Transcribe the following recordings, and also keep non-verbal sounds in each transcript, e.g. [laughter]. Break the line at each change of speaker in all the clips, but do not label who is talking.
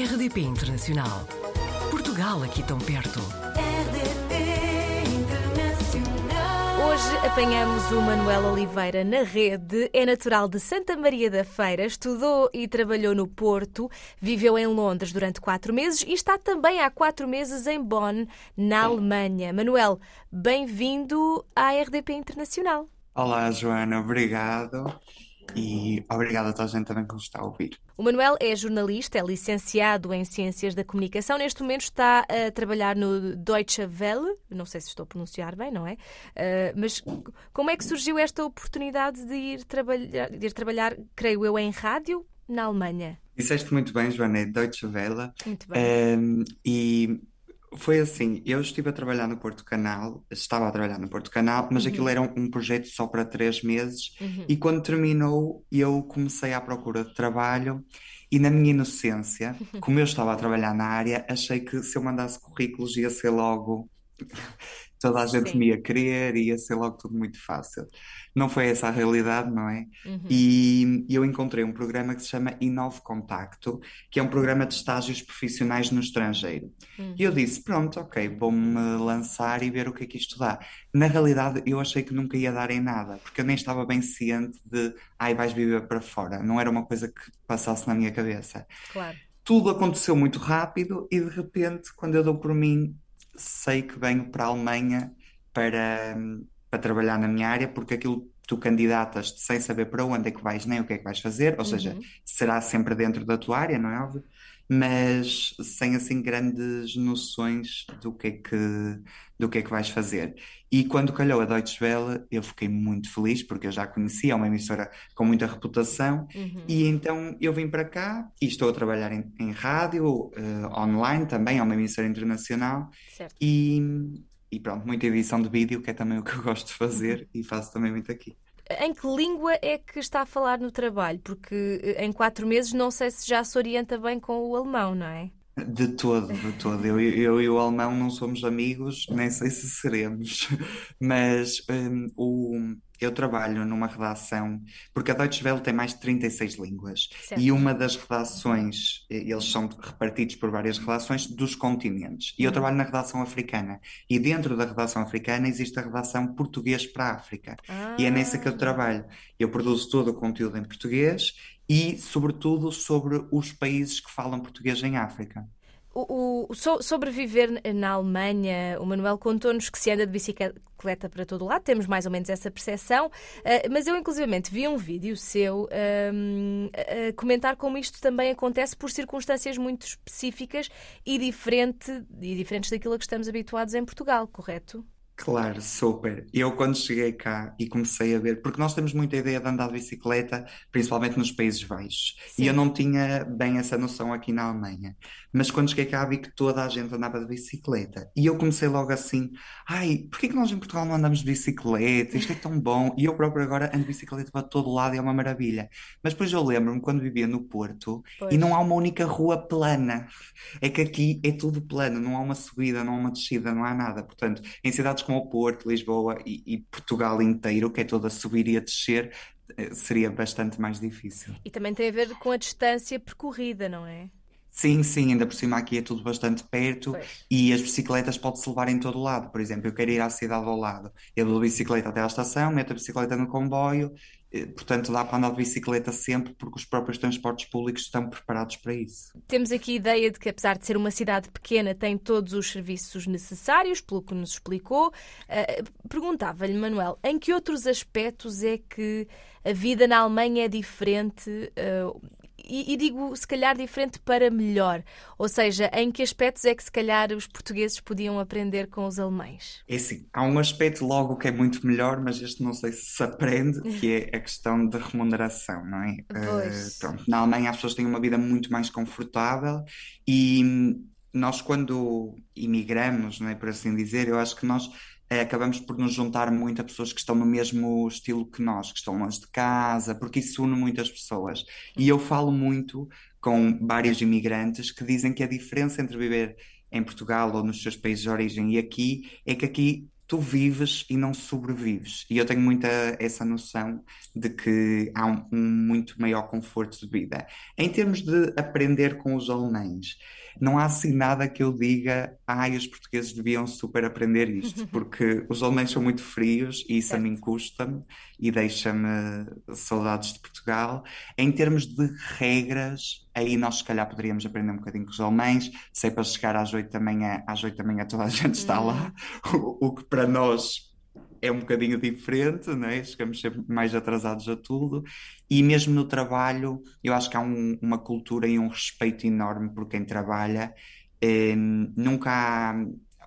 RDP Internacional. Portugal aqui tão perto.
RDP Internacional.
Hoje apanhamos o Manuel Oliveira na rede. É natural de Santa Maria da Feira, estudou e trabalhou no Porto, viveu em Londres durante quatro meses e está também há quatro meses em Bonn, na Alemanha. Manuel, bem-vindo à RDP Internacional.
Olá, Joana, obrigado. E obrigado a toda a gente também que nos está a ouvir.
O Manuel é jornalista, é licenciado em Ciências da Comunicação. Neste momento está a trabalhar no Deutsche Welle. Não sei se estou a pronunciar bem, não é? Uh, mas como é que surgiu esta oportunidade de ir trabalhar, de ir trabalhar, creio eu, em rádio na Alemanha?
Disseste muito bem, Joana, é Deutsche Welle.
Muito bem.
Ehm, e foi assim, eu estive a trabalhar no Porto Canal, estava a trabalhar no Porto Canal, mas aquilo era um, um projeto só para três meses
Uhum.
e quando terminou eu comecei à procura de trabalho e na minha inocência, [laughs] como eu estava a trabalhar na área, achei que se eu mandasse currículos ia ser logo, toda a gente
Sim.
me ia querer, ia ser logo tudo muito fácil. Não foi essa a realidade, não é?
Uhum.
E eu encontrei um programa que se chama Inove Contacto, que é um programa de estágios profissionais no estrangeiro.
Uhum.
E eu disse, pronto, ok, vou-me lançar e ver o que é que isto dá. Na realidade, eu achei que nunca ia dar em nada, porque eu nem estava bem ciente de, ai, vais viver para fora. Não era uma coisa que passasse na minha cabeça.
Claro.
Tudo aconteceu muito rápido e de repente, quando eu dou por mim, sei que venho para a Alemanha para, para trabalhar na minha área, porque aquilo tu candidatas-te sem saber para onde é que vais nem o que é que vais fazer, ou seja,
Uhum.
será sempre dentro da tua área, não é óbvio? Mas sem assim grandes noções do que é que, do que é que vais fazer. E quando calhou a Deutsche Welle, eu fiquei muito feliz, porque eu já conhecia, é uma emissora com muita reputação,
Uhum.
e então eu vim para cá e estou a trabalhar em, em rádio, eh, online também, é uma emissora internacional,
Certo.
e, e pronto, muita edição de vídeo, que é também o que eu gosto de fazer, e faço também muito aqui.
Em que língua é que está a falar no trabalho? Porque eh, em quatro meses não sei se já se orienta bem com o alemão, não é?
De todo, de todo. Eu, eu e o alemão não somos amigos, nem sei se seremos, [laughs] mas hum, o, eu trabalho numa redação, porque a Deutsche Welle tem mais de 36 línguas,
Certo.
e uma das redações, eles são repartidos por várias redações dos continentes, e eu trabalho na redação africana, e dentro da redação africana existe a redação português para a África. E é nessa que eu
Ah,
trabalho. Eu produzo todo o conteúdo em português e, sobretudo, sobre os países que falam português em África.
O, o- so- sobre viver na Alemanha, o Manuel contou-nos que se anda de bicicleta para todo lado, temos mais ou menos essa percepção, eh, mas eu inclusivamente vi um vídeo seu a comentar como isto também acontece por circunstâncias muito específicas e, diferente, e diferentes daquilo a que estamos habituados em Portugal, correto?
Claro, super. Eu, quando cheguei cá e comecei a ver, porque nós temos muita ideia de andar de bicicleta, principalmente nos Países Baixos, e eu
Sim.
não tinha bem essa noção aqui na Alemanha. Mas quando cheguei cá vi que toda a gente andava de bicicleta, e eu comecei logo assim: ai, porquê que nós em Portugal não andamos de bicicleta? Isto é tão bom. E eu próprio agora ando de bicicleta para todo lado e é uma maravilha. Mas depois eu lembro-me quando vivia no Porto e
Pois.
não há uma única rua plana. É que aqui é tudo plano, não há uma subida, não há uma descida, não há nada. Portanto, em cidades como o Porto, Lisboa e, e Portugal inteiro, que é toda a subir e a descer, eh, seria bastante mais difícil.
E também tem a ver com a distância percorrida, não é?
Sim, sim, ainda por cima aqui é tudo bastante perto
Pois.
e as bicicletas pode-se levar em todo lado. Por exemplo, eu quero ir à cidade ao lado, eu dou a bicicleta até à estação, meto a bicicleta no comboio, portanto dá para andar de bicicleta sempre porque os próprios transportes públicos estão preparados para isso.
Temos aqui a ideia de que, apesar de ser uma cidade pequena, tem todos os serviços necessários, pelo que nos explicou. Eh, Perguntava-lhe, Manuel, em que outros aspectos é que a vida na Alemanha é diferente? eh, e, e digo, se calhar, diferente para melhor. Ou seja, em que aspectos é que, se calhar, os portugueses podiam aprender com os alemães?
É assim, há um aspecto logo que é muito melhor, mas este não sei se se aprende, que é a questão da remuneração, não é?
Pois.
Eh, pronto, na Alemanha as pessoas têm uma vida muito mais confortável e nós quando imigramos, não é, por assim dizer, eu acho que nós eh, acabamos por nos juntar muito a pessoas que estão no mesmo estilo que nós, que estão longe de casa, porque isso une muitas pessoas. E eu falo muito com vários imigrantes que dizem que a diferença entre viver em Portugal ou nos seus países de origem e aqui é que aqui tu vives e não sobrevives. E eu tenho muita essa noção de que há um, um muito maior conforto de vida. Em termos de aprender com os alemães, não há assim nada que eu diga, ai, os portugueses deviam super aprender isto, [laughs] porque os alemães são muito frios e isso a mim custa-me e deixa-me saudades de Portugal. Em termos de regras, aí nós se calhar poderíamos aprender um bocadinho com os alemães, sei para chegar às oito da manhã, às oito da manhã toda a gente está lá, uhum. [laughs] o, o que para nós é um bocadinho diferente, né? chegamos sempre mais atrasados a tudo, e mesmo no trabalho, eu acho que há um, uma cultura e um respeito enorme por quem trabalha. Eh, nunca há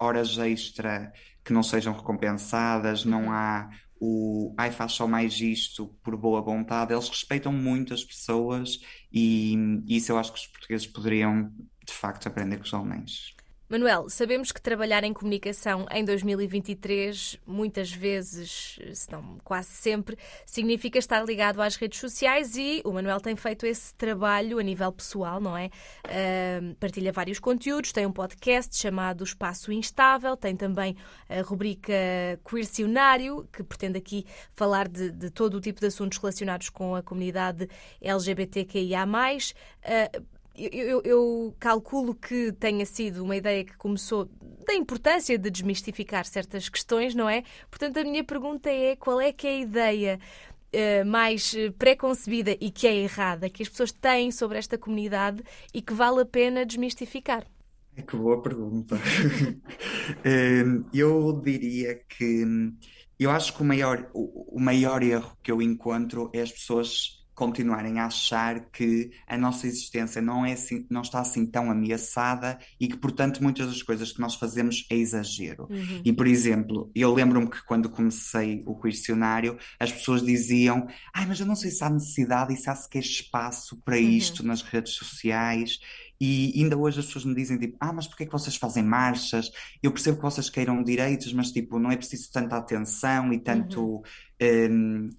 horas extra que não sejam recompensadas, não uhum. há o ai faz só mais isto por boa vontade, eles respeitam muito as pessoas e, isso eu acho que os portugueses poderiam de facto aprender com os alemães.
Manuel, sabemos que trabalhar em comunicação em 2023, muitas vezes, se não quase sempre, significa estar ligado às redes sociais e o Manuel tem feito esse trabalho a nível pessoal, não é? Uh, partilha vários conteúdos, tem um podcast chamado Espaço Instável, tem também a rubrica Queercionário, que pretende aqui falar de, de todo o tipo de assuntos relacionados com a comunidade LGBTQIA. Uh, eu, eu, calculo que tenha sido uma ideia que começou da importância de desmistificar certas questões, não é? Portanto, a minha pergunta é qual é que é a ideia uh, mais pré-concebida e que é errada que as pessoas têm sobre esta comunidade e que vale a pena desmistificar?
É que boa pergunta. [laughs] Hum, eu diria que eu acho que o maior, o maior erro que eu encontro é as pessoas continuarem a achar que a nossa existência não, é assim, não está assim tão ameaçada e que, portanto, muitas das coisas que nós fazemos é exagero. Uhum. E, por exemplo, eu lembro-me que quando comecei o questionário, as pessoas diziam: Ai, mas eu não sei se há necessidade e se há sequer espaço para uhum. isto uhum. nas redes sociais. E ainda hoje as pessoas me dizem tipo, ah, mas porquê é que vocês fazem marchas? Eu percebo que vocês queiram direitos, mas tipo, não é preciso tanta atenção e tanto. Uhum. Um,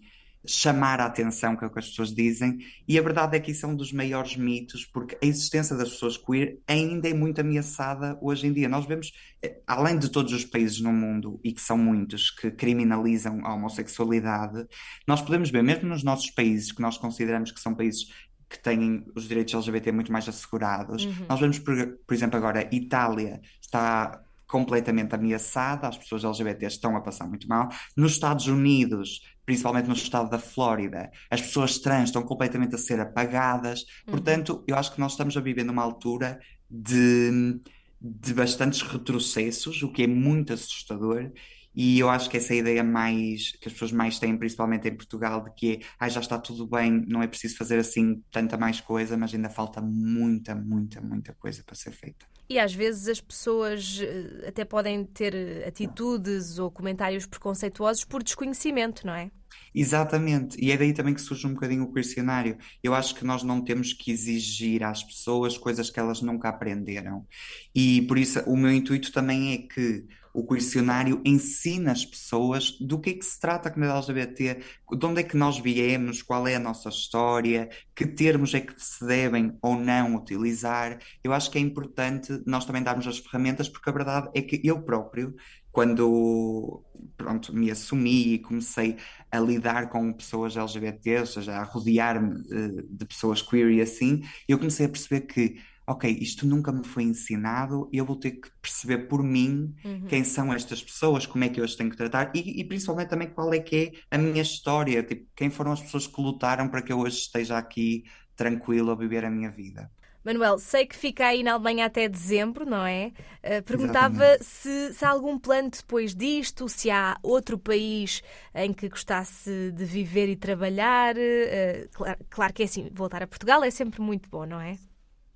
chamar a atenção, que é o que as pessoas dizem, e a verdade é que isso é um dos maiores mitos, porque a existência das pessoas queer ainda é muito ameaçada hoje em dia. Nós vemos, eh, além de todos os países no mundo, e que são muitos, que criminalizam a homossexualidade, nós podemos ver, mesmo nos nossos países, que nós consideramos que são países que têm os direitos LGBT muito mais assegurados, uhum. nós vemos, por, por exemplo, agora, Itália está completamente ameaçada, as pessoas LGBT estão a passar muito mal. Nos Estados Unidos, principalmente no estado da Flórida, as pessoas trans estão completamente a ser apagadas. Uhum. Portanto, eu acho que nós estamos a viver numa altura de, de bastantes retrocessos, o que é muito assustador. E eu acho que essa é a ideia mais que as pessoas mais têm, principalmente em Portugal, de que ah, já está tudo bem, não é preciso fazer assim tanta mais coisa, mas ainda falta muita, muita, muita coisa para ser feita.
E às vezes as pessoas eh, até podem ter atitudes ou comentários preconceituosos por desconhecimento, não é?
Exatamente, e é daí também que surge um bocadinho o questionário. Eu acho que nós não temos que exigir às pessoas coisas que elas nunca aprenderam. E por isso o meu intuito também é que o questionário ensina as pessoas do que é que se trata a comunidade LGBT, de onde é que nós viemos, qual é a nossa história, que termos é que se devem ou não utilizar. Eu acho que é importante nós também darmos as ferramentas, porque a verdade é que eu próprio, quando pronto, me assumi e comecei a lidar com pessoas LGBT, ou seja, a rodear-me uh, de pessoas queer e assim, eu comecei a perceber que ok, isto nunca me foi ensinado, eu vou ter que perceber por mim uhum. quem são estas pessoas, como é que eu as tenho que tratar e, e, principalmente também qual é que é a minha história, tipo, quem foram as pessoas que lutaram para que eu hoje esteja aqui tranquilo a viver a minha vida.
Manuel, sei que fica aí na Alemanha até dezembro, não é? Uh, perguntava se, se, há algum plano depois disto, se há outro país em que gostasse de viver e trabalhar. Uh, claro, claro que é assim, voltar a Portugal é sempre muito bom, não é?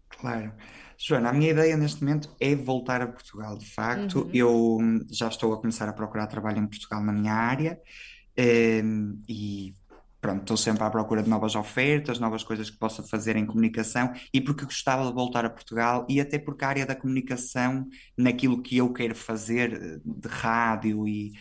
Claro. Joana, a minha ideia neste momento é voltar a Portugal, de facto. Uhum. Eu hum, já estou a começar a procurar trabalho em Portugal na minha área um, e pronto, estou sempre à procura de novas ofertas, novas coisas que possa fazer em comunicação e porque gostava de voltar a Portugal e até porque a área da comunicação, naquilo que eu quero fazer de rádio e,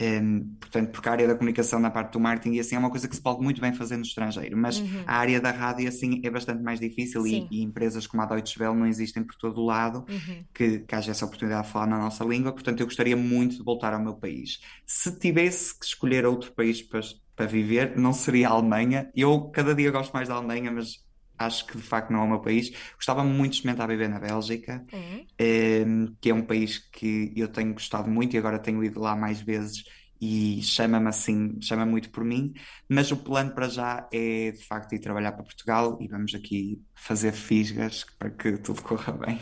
Um, portanto, porque a área da comunicação na parte do marketing e assim é uma coisa que se pode muito bem fazer no estrangeiro, mas
Uhum.
a área da rádio assim é bastante mais difícil e, e empresas como a Deutsche Welle não existem por todo o lado
Uhum.
que, que haja essa oportunidade de falar na nossa língua, portanto eu gostaria muito de voltar ao meu país. Se tivesse que escolher outro país para, para viver, não seria a Alemanha. Eu cada dia gosto mais da Alemanha, mas acho que de facto não é o meu país. Gostava muito de experimentar viver na Bélgica
Uhum.
um, que é um país que eu tenho gostado muito e agora tenho ido lá mais vezes e chama-me assim, chama muito por mim, mas o plano para já é de facto ir trabalhar para Portugal e vamos aqui fazer fisgas para que tudo corra bem.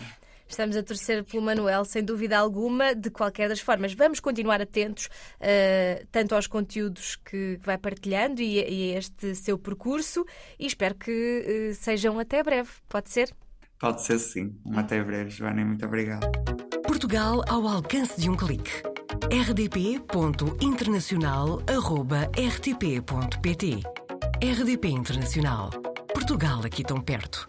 Estamos a torcer pelo Manuel, sem dúvida alguma, de qualquer das formas. Vamos continuar atentos uh, tanto aos conteúdos que vai partilhando e, e a este seu percurso e espero que uh, sejam até breve. Pode ser?
Pode ser sim. Um até breve, Joana, muito obrigado.
Portugal ao alcance de um clique. rdp.internacional.rtp.pt RDP Internacional. Portugal aqui tão perto.